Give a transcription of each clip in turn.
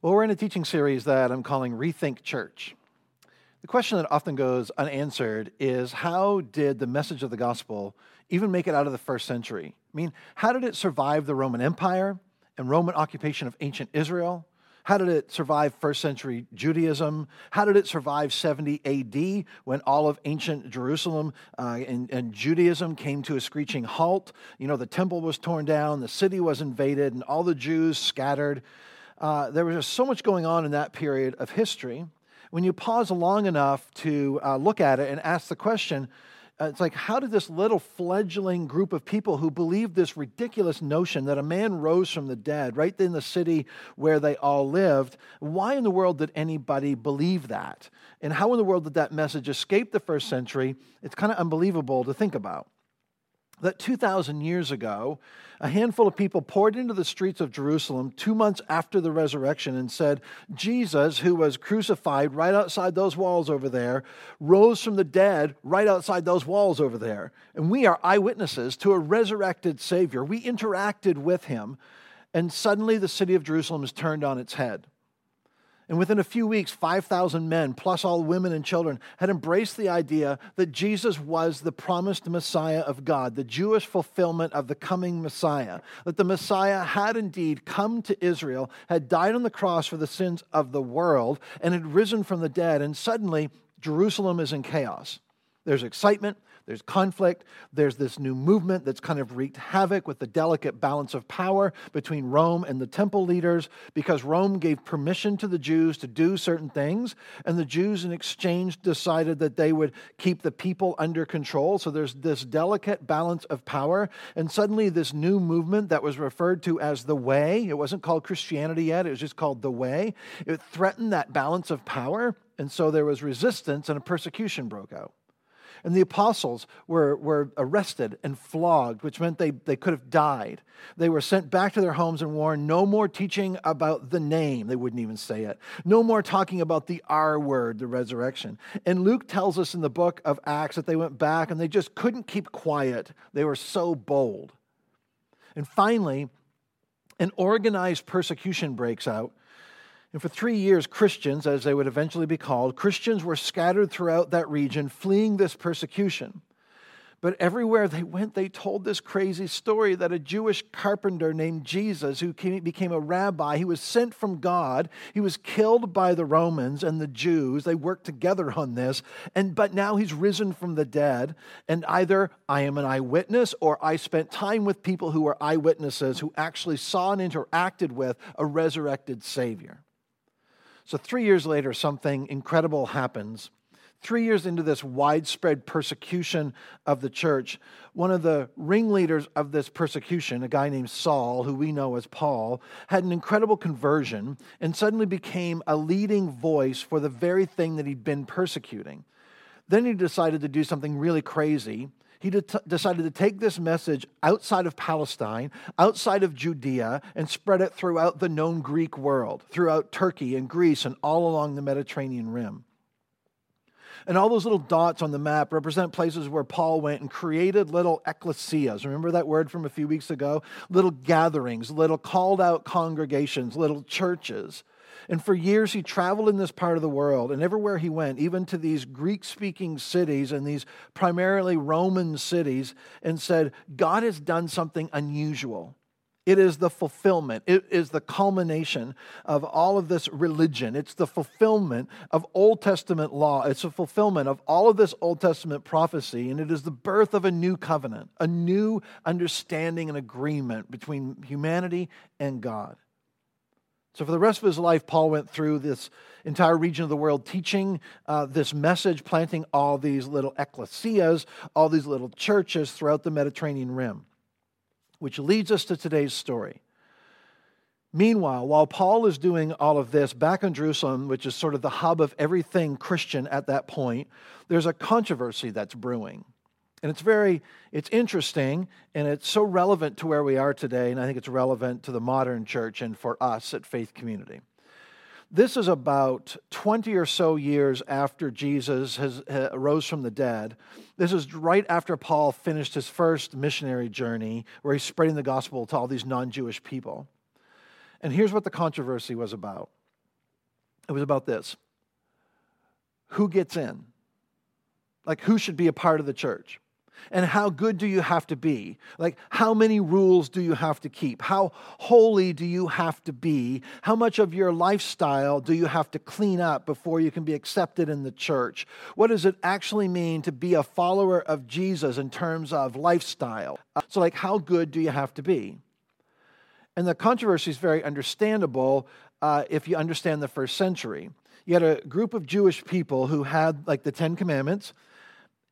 Well, we're in a teaching series that I'm calling Rethink Church. The question that often goes unanswered is how did the message of the gospel even make it out of the first century? I mean, how did it survive the Roman Empire and Roman occupation of ancient Israel? How did it survive first century Judaism? How did it survive 70 AD when all of ancient Jerusalem uh, and, and, Judaism came to a screeching halt? You know, the temple was torn down, the city was invaded, and all the Jews scattered. Uh, there was just so much going on in that period of history. When you pause long enough to uh, look at it and ask the question, uh, it's like, how did this little fledgling group of people who believed this ridiculous notion that a man rose from the dead right in the city where they all lived, why in the world did anybody believe that? And how in the world did that message escape the first century? It's kind of unbelievable to think about that 2,000 years ago, a handful of people poured into the streets of Jerusalem two months after the resurrection and said, Jesus, who was crucified right outside those walls over there, rose from the dead right outside those walls over there. And we are eyewitnesses to a resurrected Savior. We interacted with him, and suddenly the city of Jerusalem is turned on its head. And within a few weeks, 5,000 men, plus all women and children, had embraced the idea that Jesus was the promised Messiah of God, the Jewish fulfillment of the coming Messiah. That the Messiah had indeed come to Israel, had died on the cross for the sins of the world, and had risen from the dead. And suddenly, Jerusalem is in chaos. There's excitement, there's conflict. There's this new movement that's kind of wreaked havoc with the delicate balance of power between Rome and the temple leaders because Rome gave permission to the Jews to do certain things, and the Jews, in exchange, decided that they would keep the people under control. So there's this delicate balance of power. And suddenly, this new movement that was referred to as the Way, it wasn't called Christianity yet, it was just called the Way, it threatened that balance of power. And so there was resistance and a persecution broke out. And the apostles were, were arrested and flogged, which meant they, they could have died. They were sent back to their homes and warned no more teaching about the name. They wouldn't even say it. No more talking about the R word, the resurrection. And Luke tells us in the book of Acts that they went back and they just couldn't keep quiet. They were so bold. And finally, an organized persecution breaks out and for three years, Christians, as they would eventually be called, Christians were scattered throughout that region, fleeing this persecution. But everywhere they went, they told this crazy story that a Jewish carpenter named Jesus, who came, became a rabbi, he was sent from God. He was killed by the Romans and the Jews. They worked together on this. And but now he's risen from the dead. And either I am an eyewitness or I spent time with people who were eyewitnesses who actually saw and interacted with a resurrected Savior. So, three years later, something incredible happens. Three years into this widespread persecution of the church, one of the ringleaders of this persecution, a guy named Saul, who we know as Paul, had an incredible conversion and suddenly became a leading voice for the very thing that he'd been persecuting. Then he decided to do something really crazy he de- decided to take this message outside of Palestine, outside of Judea, and spread it throughout the known Greek world, throughout Turkey and Greece and all along the Mediterranean rim. And all those little dots on the map represent places where Paul went and created little ecclesias. Remember that word from a few weeks ago? Little gatherings, little called out congregations, little churches and for years, he traveled in this part of the world, and everywhere he went, even to these Greek speaking cities and these primarily Roman cities, and said, God has done something unusual. It is the fulfillment. It is the culmination of all of this religion. It's the fulfillment of Old Testament law. It's a fulfillment of all of this Old Testament prophecy. And it is the birth of a new covenant, a new understanding and agreement between humanity and God. So, for the rest of his life, Paul went through this entire region of the world teaching uh, this message, planting all these little ecclesias, all these little churches throughout the Mediterranean rim, which leads us to today's story. Meanwhile, while Paul is doing all of this back in Jerusalem, which is sort of the hub of everything Christian at that point, there's a controversy that's brewing. And it's very, it's interesting and it's so relevant to where we are today. And I think it's relevant to the modern church and for us at Faith Community. This is about 20 or so years after Jesus has, uh, rose from the dead. This is right after Paul finished his first missionary journey where he's spreading the gospel to all these non Jewish people. And here's what the controversy was about It was about this who gets in? Like, who should be a part of the church? And how good do you have to be? Like, how many rules do you have to keep? How holy do you have to be? How much of your lifestyle do you have to clean up before you can be accepted in the church? What does it actually mean to be a follower of Jesus in terms of lifestyle? So, like, how good do you have to be? And the controversy is very understandable uh, if you understand the first century. You had a group of Jewish people who had, like, the Ten Commandments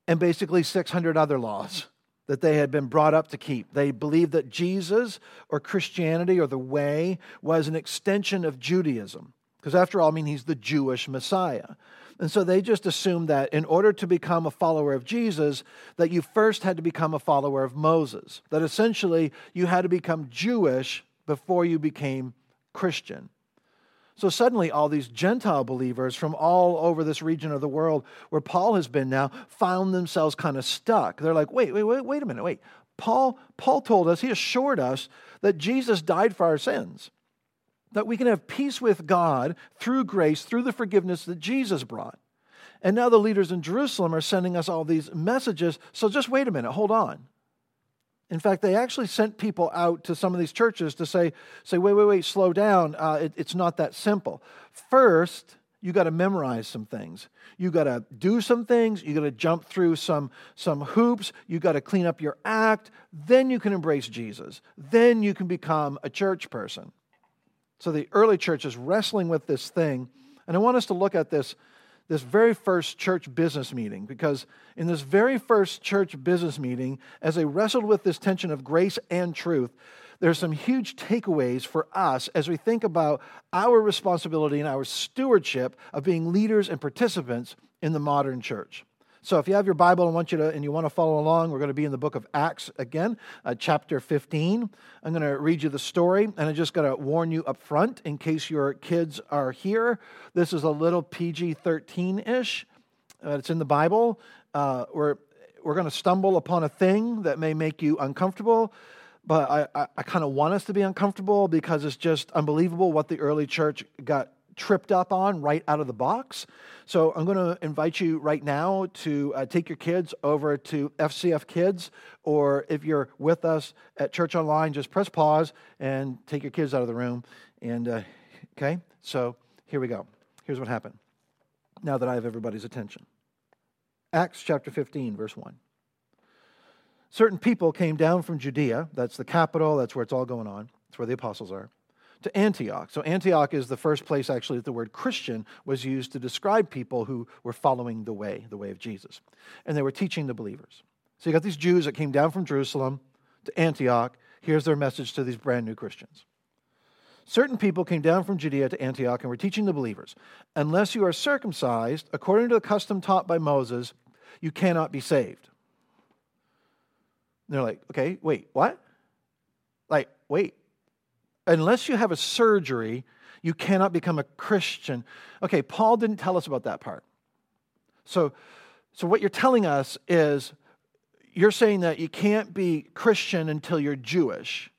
and basically 600 other laws that they had been brought up to keep. They believed that Jesus or Christianity or the way was an extension of Judaism. Because after all, I mean, he's the Jewish Messiah. And so they just assumed that in order to become a follower of Jesus, that you first had to become a follower of Moses. That essentially you had to become Jewish before you became Christian. So suddenly, all these Gentile believers from all over this region of the world where Paul has been now found themselves kind of stuck. They're like, wait, wait, wait, wait a minute, wait. Paul, Paul told us, he assured us that Jesus died for our sins, that we can have peace with God through grace, through the forgiveness that Jesus brought. And now the leaders in Jerusalem are sending us all these messages. So just wait a minute, hold on. In fact, they actually sent people out to some of these churches to say, say wait, wait, wait, slow down. Uh, it, it's not that simple. First, you got to memorize some things. You got to do some things. You got to jump through some, some hoops. You got to clean up your act. Then you can embrace Jesus. Then you can become a church person. So the early church is wrestling with this thing. And I want us to look at this this very first church business meeting because in this very first church business meeting, as they wrestled with this tension of grace and truth, there's some huge takeaways for us as we think about our responsibility and our stewardship of being leaders and participants in the modern church. So if you have your Bible, and want you to, and you want to follow along, we're going to be in the book of Acts again, uh, chapter 15. I'm going to read you the story, and I just got to warn you up front in case your kids are here. This is a little PG 13 ish. Uh, it's in the Bible. Uh, we're we're going to stumble upon a thing that may make you uncomfortable but I, I, I kind of want us to be uncomfortable because it's just unbelievable what the early church got tripped up on right out of the box. So I'm going to invite you right now to uh, take your kids over to FCF Kids, or if you're with us at Church Online, just press pause and take your kids out of the room. And uh, okay, so here we go. Here's what happened. Now that I have everybody's attention, Acts chapter 15, verse 1. Certain people came down from Judea. That's the capital. That's where it's all going on. That's where the apostles are to Antioch. So, Antioch is the first place actually that the word Christian was used to describe people who were following the way, the way of Jesus. And they were teaching the believers. So, you got these Jews that came down from Jerusalem to Antioch. Here's their message to these brand new Christians. Certain people came down from Judea to Antioch and were teaching the believers unless you are circumcised according to the custom taught by Moses, you cannot be saved. And they're like, okay, wait, what? Like, wait, unless you have a surgery, you cannot become a Christian. Okay, Paul didn't tell us about that part. So, so what you're telling us is you're saying that you can't be Christian until you're Jewish.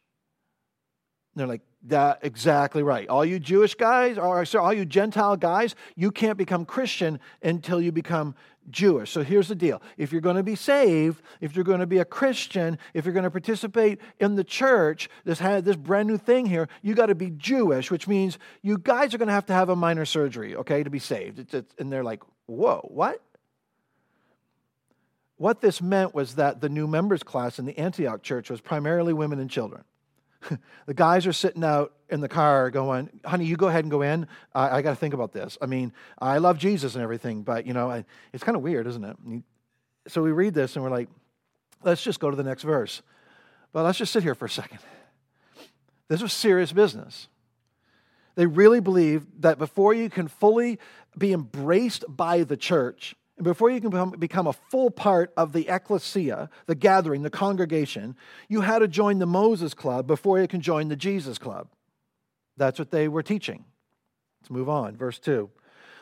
And they're like, that exactly right. All you Jewish guys, or uh, sorry, all you Gentile guys, you can't become Christian until you become Jewish. So here's the deal. If you're going to be saved, if you're going to be a Christian, if you're going to participate in the church, this had this brand new thing here, you got to be Jewish, which means you guys are going to have to have a minor surgery, okay, to be saved. It's, it's, and they're like, "Whoa, what?" What this meant was that the new members class in the Antioch church was primarily women and children. the guys are sitting out in the car going, honey, you go ahead and go in. I, I got to think about this. I mean, I love Jesus and everything, but, you know, I, it's kind of weird, isn't it? So we read this and we're like, let's just go to the next verse. But let's just sit here for a second. This was serious business. They really believe that before you can fully be embraced by the church, and before you can become a full part of the ecclesia, the gathering, the congregation, you had to join the Moses Club before you can join the Jesus Club. That's what they were teaching. Let's move on. Verse 2.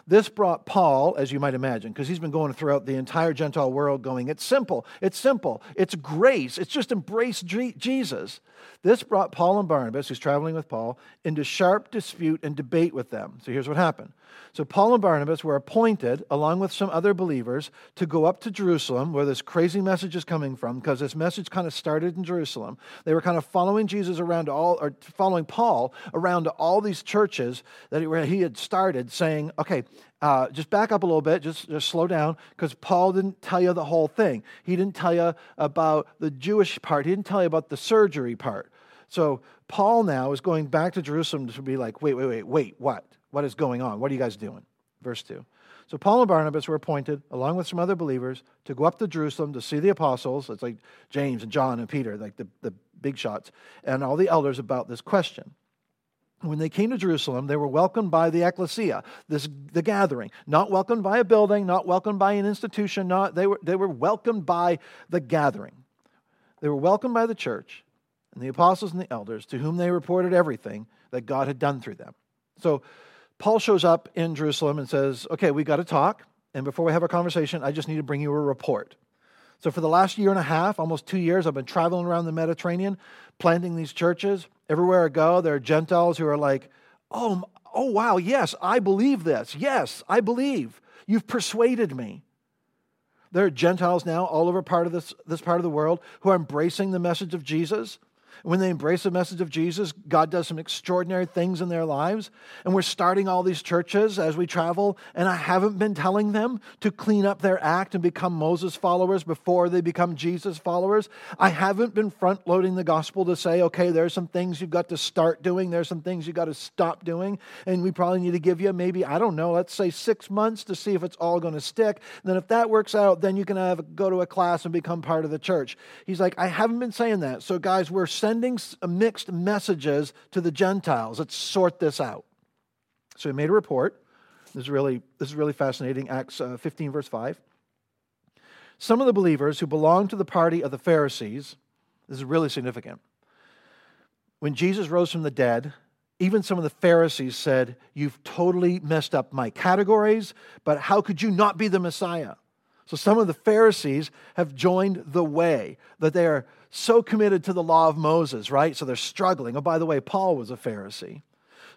This brought Paul, as you might imagine, because he's been going throughout the entire Gentile world going, it's simple, it's simple, it's grace, it's just embrace Jesus. This brought Paul and Barnabas, who's traveling with Paul, into sharp dispute and debate with them. So here's what happened. So Paul and Barnabas were appointed, along with some other believers, to go up to Jerusalem, where this crazy message is coming from, because this message kind of started in Jerusalem. They were kind of following Jesus around all, or following Paul around to all these churches that he had started, saying, okay, uh, just back up a little bit, just, just slow down, because Paul didn't tell you the whole thing. He didn't tell you about the Jewish part, he didn't tell you about the surgery part. So Paul now is going back to Jerusalem to be like, wait, wait, wait, wait, what? What is going on? What are you guys doing? Verse 2. So Paul and Barnabas were appointed, along with some other believers, to go up to Jerusalem to see the apostles. It's like James and John and Peter, like the, the big shots, and all the elders about this question. When they came to Jerusalem, they were welcomed by the ecclesia, this, the gathering. Not welcomed by a building, not welcomed by an institution, not, they, were, they were welcomed by the gathering. They were welcomed by the church and the apostles and the elders, to whom they reported everything that God had done through them. So Paul shows up in Jerusalem and says, Okay, we got to talk. And before we have a conversation, I just need to bring you a report. So, for the last year and a half, almost two years, I've been traveling around the Mediterranean, planting these churches. Everywhere I go, there are Gentiles who are like, Oh, oh wow, yes, I believe this. Yes, I believe. You've persuaded me. There are Gentiles now all over part of this, this part of the world who are embracing the message of Jesus. When they embrace the message of Jesus, God does some extraordinary things in their lives. And we're starting all these churches as we travel, and I haven't been telling them to clean up their act and become Moses followers before they become Jesus followers. I haven't been front loading the gospel to say, okay, there's some things you've got to start doing, there's some things you've got to stop doing, and we probably need to give you maybe, I don't know, let's say six months to see if it's all going to stick. And then if that works out, then you can have go to a class and become part of the church. He's like, I haven't been saying that. So, guys, we're sending sending mixed messages to the Gentiles. Let's sort this out. So he made a report. This is really, this is really fascinating. Acts uh, 15, verse 5. Some of the believers who belonged to the party of the Pharisees, this is really significant. When Jesus rose from the dead, even some of the Pharisees said, You've totally messed up my categories, but how could you not be the Messiah? So some of the Pharisees have joined the way, that they are so committed to the law of Moses, right? So they're struggling. Oh, by the way, Paul was a Pharisee.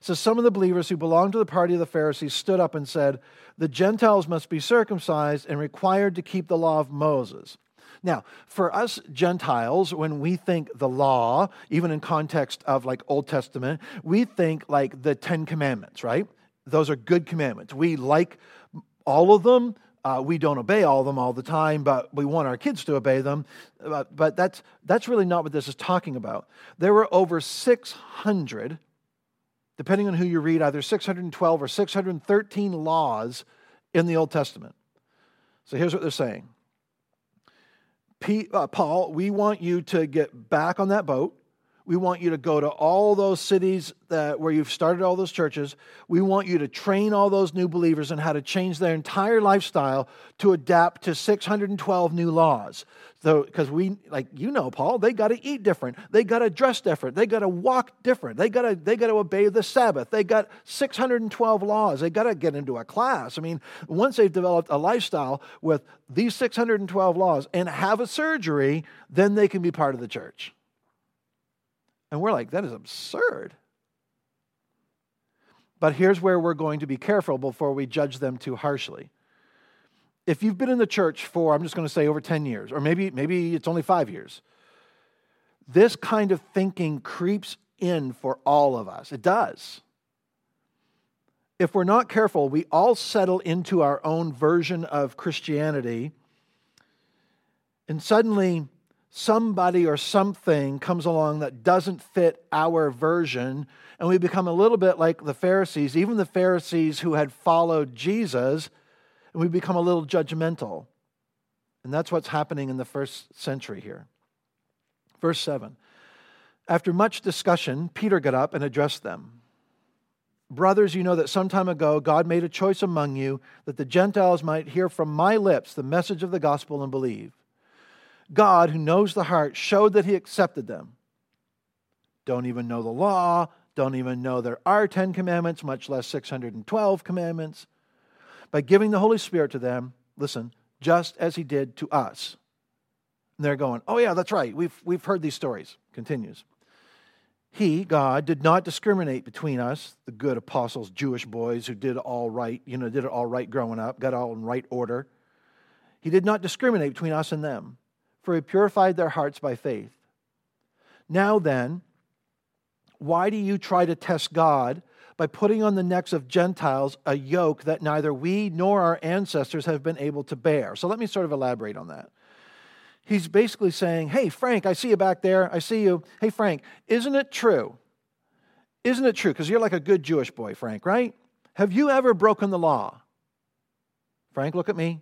So some of the believers who belonged to the party of the Pharisees stood up and said, The Gentiles must be circumcised and required to keep the law of Moses. Now, for us Gentiles, when we think the law, even in context of like Old Testament, we think like the Ten Commandments, right? Those are good commandments. We like all of them, uh, we don't obey all of them all the time, but we want our kids to obey them. Uh, but that's, that's really not what this is talking about. There were over 600, depending on who you read, either 612 or 613 laws in the Old Testament. So here's what they're saying P, uh, Paul, we want you to get back on that boat. We want you to go to all those cities that, where you've started all those churches. We want you to train all those new believers in how to change their entire lifestyle to adapt to 612 new laws. So, because we, like you know, Paul, they got to eat different. They got to dress different. They got to walk different. They got to they got to obey the Sabbath. They got 612 laws. They got to get into a class. I mean, once they've developed a lifestyle with these 612 laws and have a surgery, then they can be part of the church. And we're like, that is absurd. But here's where we're going to be careful before we judge them too harshly. If you've been in the church for, I'm just going to say over 10 years, or maybe, maybe it's only five years, this kind of thinking creeps in for all of us. It does. If we're not careful, we all settle into our own version of Christianity, and suddenly somebody or something comes along that doesn't fit our version, and we become a little bit like the Pharisees, even the Pharisees who had followed Jesus, and we become a little judgmental. And that's what's happening in the first century here. Verse 7 After much discussion, Peter got up and addressed them. Brothers, you know that some time ago God made a choice among you that the Gentiles might hear from my lips the message of the gospel and believe. God, who knows the heart, showed that he accepted them. Don't even know the law, don't even know there are 10 commandments, much less 612 commandments. by giving the Holy Spirit to them, listen, just as he did to us. And they're going, oh, yeah, that's right. We've, we've heard these stories. Continues. He, God, did not discriminate between us, the good apostles, Jewish boys who did all right, you know, did it all right growing up, got all in right order. He did not discriminate between us and them, for he purified their hearts by faith. Now then, why do you try to test God by putting on the necks of Gentiles a yoke that neither we nor our ancestors have been able to bear? So let me sort of elaborate on that. He's basically saying, Hey, Frank, I see you back there. I see you. Hey, Frank, isn't it true? Isn't it true? Because you're like a good Jewish boy, Frank, right? Have you ever broken the law? Frank, look at me.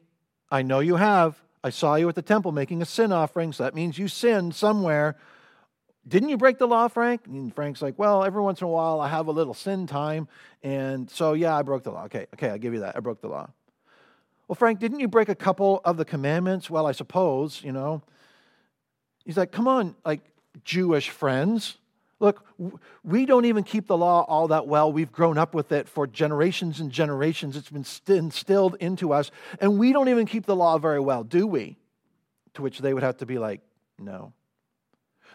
I know you have. I saw you at the temple making a sin offering, so that means you sinned somewhere. Didn't you break the law, Frank? And Frank's like, Well, every once in a while I have a little sin time. And so, yeah, I broke the law. Okay, okay, I'll give you that. I broke the law. Well, Frank, didn't you break a couple of the commandments? Well, I suppose, you know. He's like, Come on, like Jewish friends. Look, we don't even keep the law all that well. We've grown up with it for generations and generations. It's been instilled into us, and we don't even keep the law very well, do we? To which they would have to be like, no.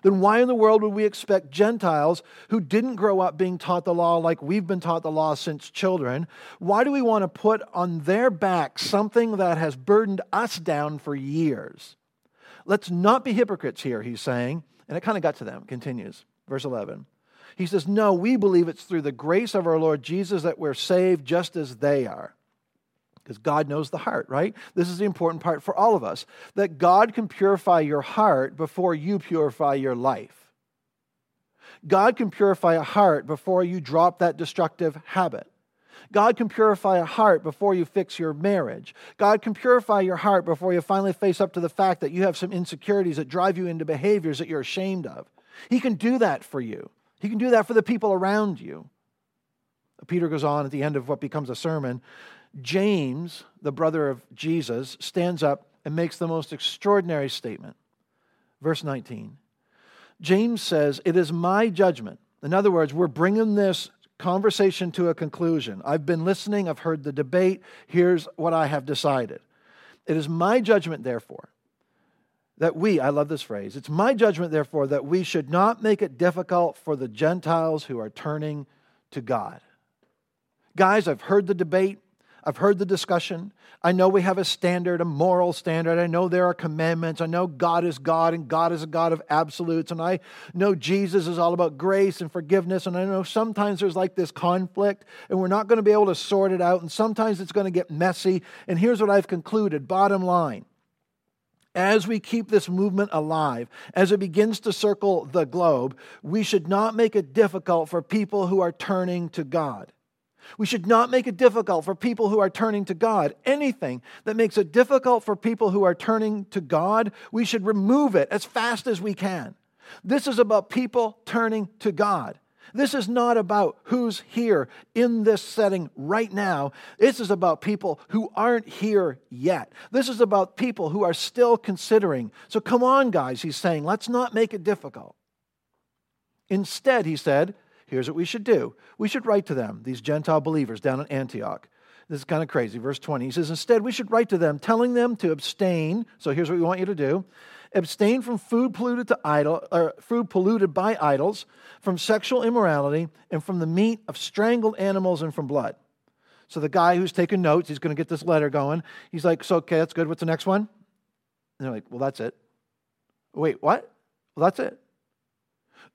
Then why in the world would we expect Gentiles who didn't grow up being taught the law like we've been taught the law since children? Why do we want to put on their back something that has burdened us down for years? Let's not be hypocrites here, he's saying. And it kind of got to them. Continues. Verse 11. He says, No, we believe it's through the grace of our Lord Jesus that we're saved just as they are. Because God knows the heart, right? This is the important part for all of us that God can purify your heart before you purify your life. God can purify a heart before you drop that destructive habit. God can purify a heart before you fix your marriage. God can purify your heart before you finally face up to the fact that you have some insecurities that drive you into behaviors that you're ashamed of. He can do that for you. He can do that for the people around you. Peter goes on at the end of what becomes a sermon. James, the brother of Jesus, stands up and makes the most extraordinary statement. Verse 19. James says, It is my judgment. In other words, we're bringing this conversation to a conclusion. I've been listening, I've heard the debate. Here's what I have decided. It is my judgment, therefore, that we, I love this phrase, it's my judgment, therefore, that we should not make it difficult for the Gentiles who are turning to God. Guys, I've heard the debate. I've heard the discussion. I know we have a standard, a moral standard. I know there are commandments. I know God is God and God is a God of absolutes. And I know Jesus is all about grace and forgiveness. And I know sometimes there's like this conflict and we're not going to be able to sort it out. And sometimes it's going to get messy. And here's what I've concluded bottom line as we keep this movement alive, as it begins to circle the globe, we should not make it difficult for people who are turning to God. We should not make it difficult for people who are turning to God. Anything that makes it difficult for people who are turning to God, we should remove it as fast as we can. This is about people turning to God. This is not about who's here in this setting right now. This is about people who aren't here yet. This is about people who are still considering. So come on, guys, he's saying, let's not make it difficult. Instead, he said, here's what we should do. We should write to them, these Gentile believers down in Antioch. This is kind of crazy. Verse 20, he says, Instead, we should write to them, telling them to abstain. So here's what we want you to do abstain from food polluted to idol, or food polluted by idols, from sexual immorality, and from the meat of strangled animals and from blood. So the guy who's taking notes, he's going to get this letter going. He's like, "So okay, that's good. What's the next one?" And they're like, "Well, that's it." Wait, what? Well, that's it.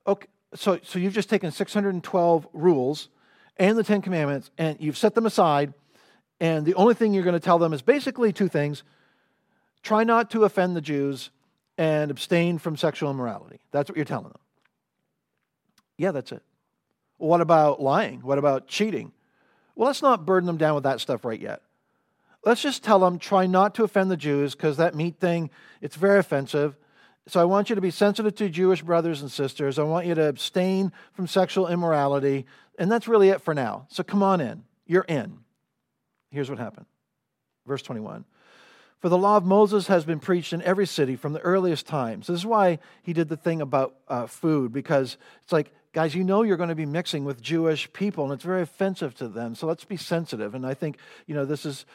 Okay, so so you've just taken 612 rules and the Ten Commandments, and you've set them aside, and the only thing you're going to tell them is basically two things: try not to offend the Jews and abstain from sexual immorality. That's what you're telling them. Yeah, that's it. What about lying? What about cheating? Well, let's not burden them down with that stuff right yet. Let's just tell them try not to offend the Jews because that meat thing, it's very offensive. So I want you to be sensitive to Jewish brothers and sisters. I want you to abstain from sexual immorality. And that's really it for now. So come on in. You're in. Here's what happened. Verse 21. For the law of Moses has been preached in every city from the earliest times. This is why he did the thing about uh, food, because it's like, guys, you know you're going to be mixing with Jewish people, and it's very offensive to them. So let's be sensitive. And I think, you know, this is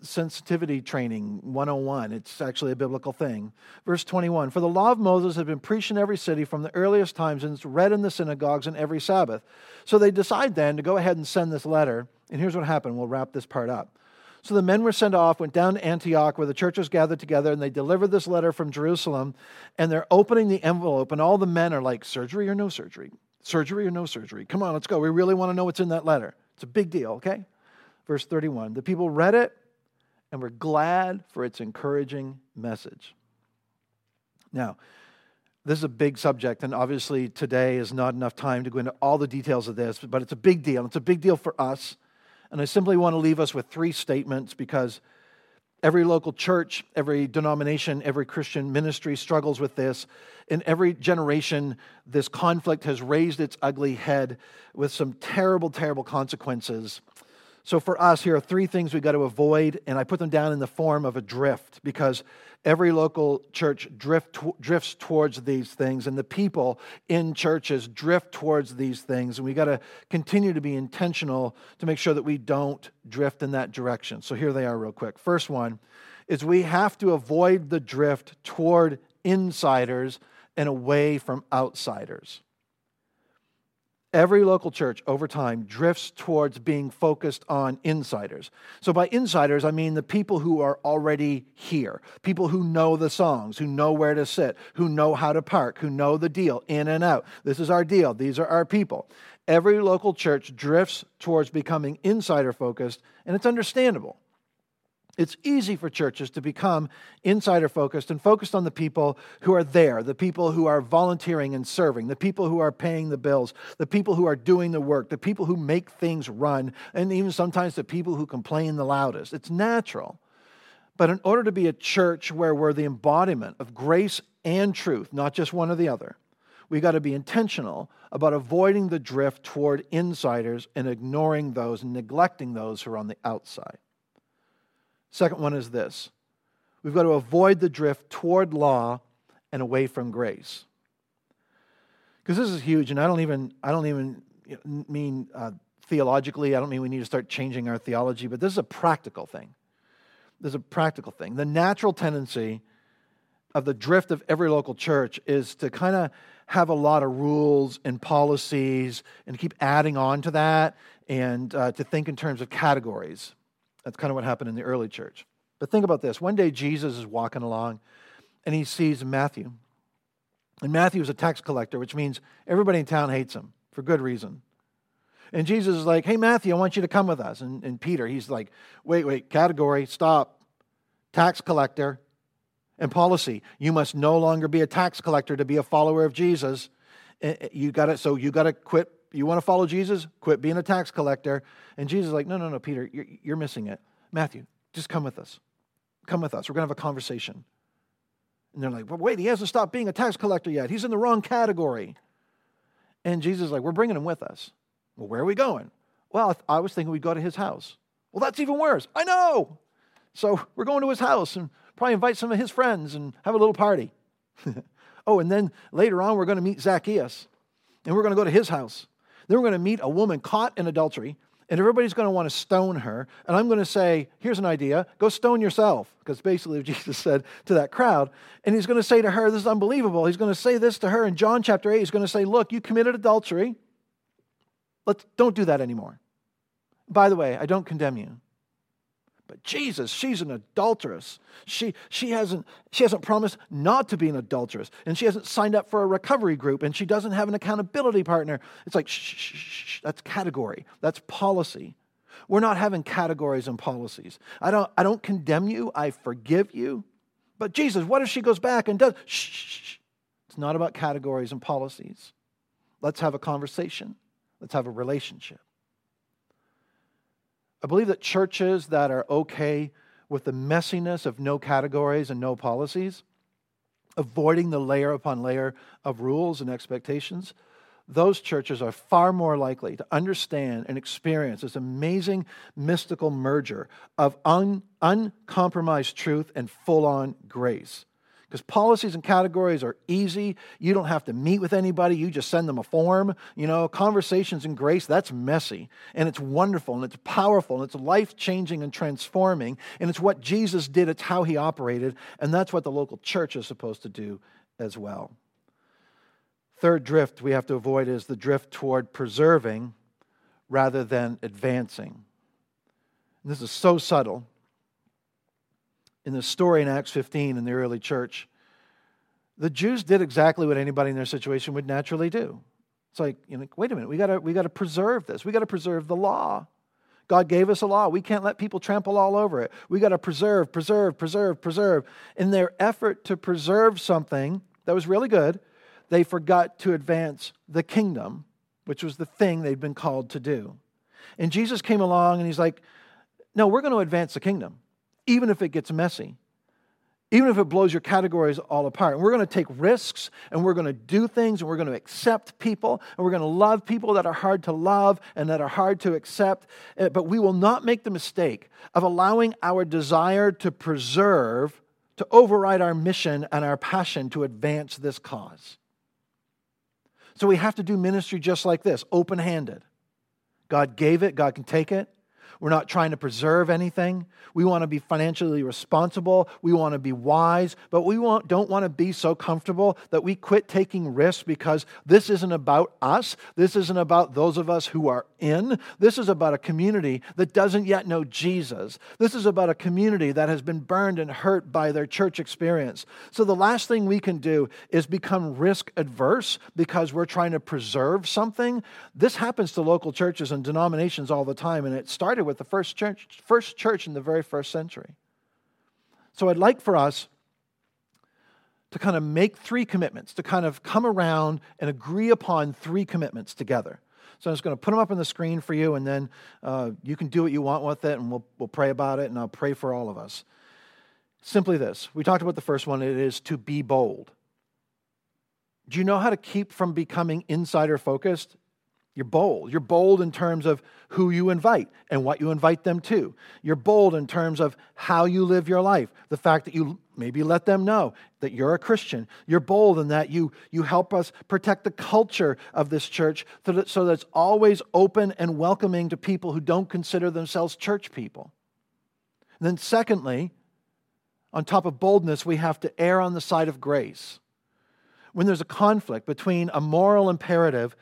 sensitivity training 101. It's actually a biblical thing. Verse 21 For the law of Moses had been preached in every city from the earliest times, and it's read in the synagogues on every Sabbath. So they decide then to go ahead and send this letter. And here's what happened. We'll wrap this part up. So the men were sent off, went down to Antioch where the church was gathered together, and they delivered this letter from Jerusalem. And they're opening the envelope, and all the men are like, Surgery or no surgery? Surgery or no surgery? Come on, let's go. We really want to know what's in that letter. It's a big deal, okay? Verse 31 The people read it and were glad for its encouraging message. Now, this is a big subject, and obviously today is not enough time to go into all the details of this, but it's a big deal. It's a big deal for us. And I simply want to leave us with three statements because every local church, every denomination, every Christian ministry struggles with this. In every generation, this conflict has raised its ugly head with some terrible, terrible consequences. So, for us, here are three things we've got to avoid, and I put them down in the form of a drift because every local church drift, drifts towards these things, and the people in churches drift towards these things, and we've got to continue to be intentional to make sure that we don't drift in that direction. So, here they are, real quick. First one is we have to avoid the drift toward insiders and away from outsiders. Every local church over time drifts towards being focused on insiders. So, by insiders, I mean the people who are already here, people who know the songs, who know where to sit, who know how to park, who know the deal in and out. This is our deal, these are our people. Every local church drifts towards becoming insider focused, and it's understandable. It's easy for churches to become insider focused and focused on the people who are there, the people who are volunteering and serving, the people who are paying the bills, the people who are doing the work, the people who make things run, and even sometimes the people who complain the loudest. It's natural. But in order to be a church where we're the embodiment of grace and truth, not just one or the other, we got to be intentional about avoiding the drift toward insiders and ignoring those and neglecting those who are on the outside. Second one is this we've got to avoid the drift toward law and away from grace. Because this is huge, and I don't even, I don't even mean uh, theologically, I don't mean we need to start changing our theology, but this is a practical thing. This is a practical thing. The natural tendency of the drift of every local church is to kind of have a lot of rules and policies and keep adding on to that and uh, to think in terms of categories. That's kind of what happened in the early church. But think about this. One day Jesus is walking along and he sees Matthew. And Matthew is a tax collector, which means everybody in town hates him for good reason. And Jesus is like, hey, Matthew, I want you to come with us. And, and Peter, he's like, wait, wait, category, stop. Tax collector and policy. You must no longer be a tax collector to be a follower of Jesus. Eh, eh, you got to, so you got to quit you want to follow Jesus? Quit being a tax collector. And Jesus is like, no, no, no, Peter, you're, you're missing it. Matthew, just come with us. Come with us. We're going to have a conversation. And they're like, but wait, he hasn't stopped being a tax collector yet. He's in the wrong category. And Jesus is like, we're bringing him with us. Well, where are we going? Well, I was thinking we'd go to his house. Well, that's even worse. I know. So we're going to his house and probably invite some of his friends and have a little party. oh, and then later on, we're going to meet Zacchaeus and we're going to go to his house. Then we're going to meet a woman caught in adultery, and everybody's going to want to stone her. And I'm going to say, here's an idea go stone yourself. Because basically, Jesus said to that crowd. And he's going to say to her, this is unbelievable. He's going to say this to her in John chapter 8. He's going to say, look, you committed adultery. Let's, don't do that anymore. By the way, I don't condemn you. But Jesus, she's an adulteress. She, she, hasn't, she hasn't promised not to be an adulteress, and she hasn't signed up for a recovery group, and she doesn't have an accountability partner. It's like, shh, shh, shh, that's category, that's policy. We're not having categories and policies. I don't, I don't condemn you, I forgive you. But Jesus, what if she goes back and does? Shh, shh, shh. It's not about categories and policies. Let's have a conversation, let's have a relationship. I believe that churches that are okay with the messiness of no categories and no policies, avoiding the layer upon layer of rules and expectations, those churches are far more likely to understand and experience this amazing mystical merger of un- uncompromised truth and full on grace. Because policies and categories are easy. You don't have to meet with anybody. You just send them a form. You know, conversations and grace, that's messy. And it's wonderful and it's powerful and it's life changing and transforming. And it's what Jesus did, it's how he operated. And that's what the local church is supposed to do as well. Third drift we have to avoid is the drift toward preserving rather than advancing. And this is so subtle in the story in Acts 15 in the early church, the Jews did exactly what anybody in their situation would naturally do. It's like, you know, wait a minute, we gotta, we gotta preserve this. We gotta preserve the law. God gave us a law. We can't let people trample all over it. We got to preserve, preserve, preserve, preserve. In their effort to preserve something that was really good, they forgot to advance the kingdom, which was the thing they'd been called to do. And Jesus came along and he's like, No, we're to advance the kingdom even if it gets messy, even if it blows your categories all apart. And we're going to take risks and we're going to do things and we're going to accept people and we're going to love people that are hard to love and that are hard to accept. Eh, but we will not make the mistake of allowing our desire to preserve to override our mission and our passion to advance this cause. So we have to do ministry just like this, open handed. God gave it, God can take it. We're not trying to preserve anything. We want to be financially responsible. We want to be wise, but we don't want to be so comfortable that we quit taking risks because this isn't about us. This isn't about those of us who are in. This is about a community that doesn't yet know Jesus. This is about a community that has been burned and hurt by their church experience. So the last thing we can do is become risk adverse because we're trying to preserve something. This happens to local churches and denominations all the time, and it started with the first church, first church in the very first century. So I'd like for us to kind of make three commitments, to kind of come around and agree upon three commitments together. So I'm just going to put them up on the screen for you, and then uh, you can do what you want with it, and we'll, we'll pray about it, and I'll pray for all of us. Simply this we talked about the first one it is to be bold. Do you know how to keep from becoming insider focused? You're bold. You're bold in terms of who you invite and what you invite them to. You're bold in terms of how you live your life. The fact that you maybe let them know that you're a Christian. You're bold in that you, you help us protect the culture of this church so that, so that it's always open and welcoming to people who don't consider themselves church people. And then, secondly, on top of boldness, we have to err on the side of grace. When there's a conflict between a moral imperative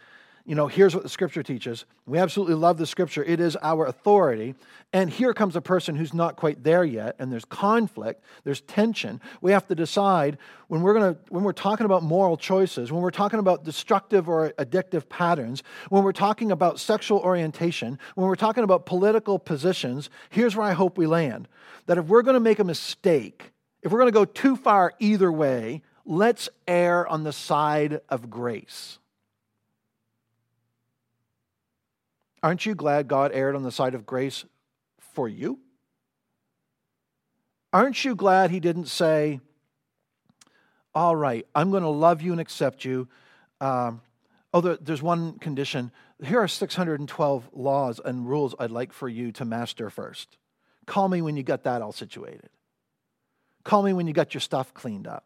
you know, here's what the scripture teaches. We absolutely love the scripture, it is our authority. And here comes a person who's not quite there yet, and there's conflict, there's tension. We have to decide when we're, gonna, when we're talking about moral choices, when we're talking about destructive or addictive patterns, when we're talking about sexual orientation, when we're talking about political positions, here's where I hope we land. That if we're going to make a mistake, if we're going to go too far either way, let's err on the side of grace. Aren't you glad God erred on the side of grace for you? Aren't you glad He didn't say, All right, I'm going to love you and accept you. Um, oh, there, there's one condition. Here are 612 laws and rules I'd like for you to master first. Call me when you got that all situated. Call me when you got your stuff cleaned up.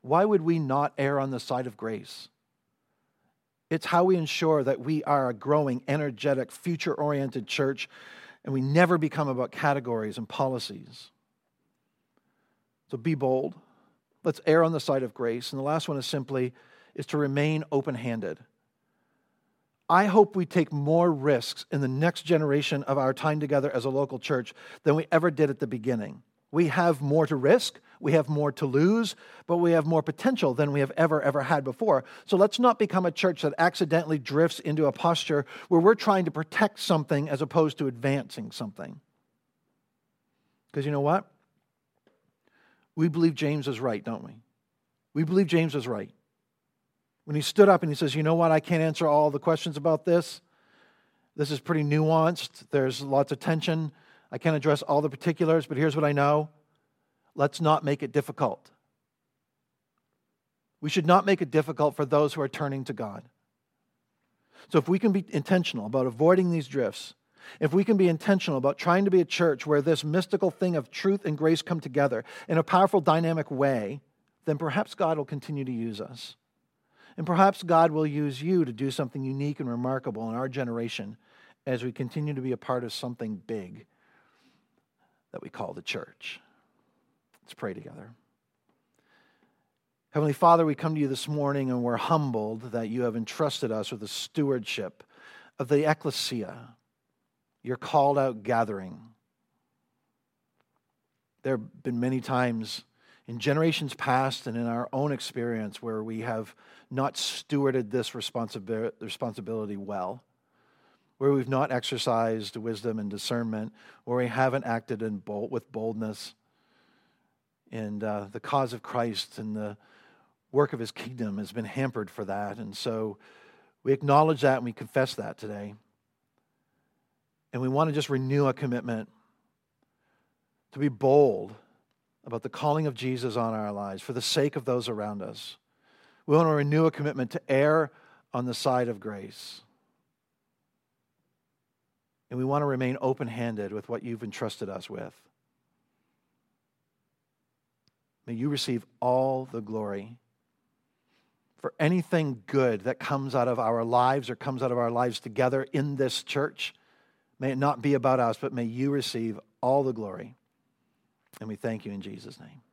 Why would we not err on the side of grace? It's how we ensure that we are a growing, energetic, future oriented church and we never become about categories and policies. So be bold. Let's err on the side of grace. And the last one is simply is to remain open-handed. I hope we take more risks in the next generation of our time together as a local church than we ever did at the beginning. We have more to risk, we have more to lose, but we have more potential than we have ever, ever had before. So let's not become a church that accidentally drifts into a posture where we're trying to protect something as opposed to advancing something. Because you know what? We believe James is right, don't we? We believe James is right. When he stood up and he says, You know what? I can't answer all the questions about this. This is pretty nuanced. There's lots of tension. I can't address all the particulars, but here's what I know. Let's not make it difficult. We should not make it difficult for those who are turning to God. So, if we can be intentional about avoiding these drifts, if we can be intentional about trying to be a church where this mystical thing of truth and grace come together in a powerful, dynamic way, then perhaps God will continue to use us. And perhaps God will use you to do something unique and remarkable in our generation as we continue to be a part of something big that we call the church. Let's pray together. Heavenly Father, we come to you this morning and we're humbled that you have entrusted us with the stewardship of the ecclesia, your called out gathering. There have been many times in generations past and in our own experience where we have not stewarded this responsibility well, where we've not exercised wisdom and discernment, where we haven't acted in bold, with boldness and uh, the cause of Christ and the work of his kingdom has been hampered for that. And so we acknowledge that and we confess that today. And we want to just renew a commitment to be bold about the calling of Jesus on our lives for the sake of those around us. We want to renew a commitment to err on the side of grace. And we want to remain open handed with what you've entrusted us with. May you receive all the glory for anything good that comes out of our lives or comes out of our lives together in this church. May it not be about us, but may you receive all the glory. And we thank you in Jesus' name.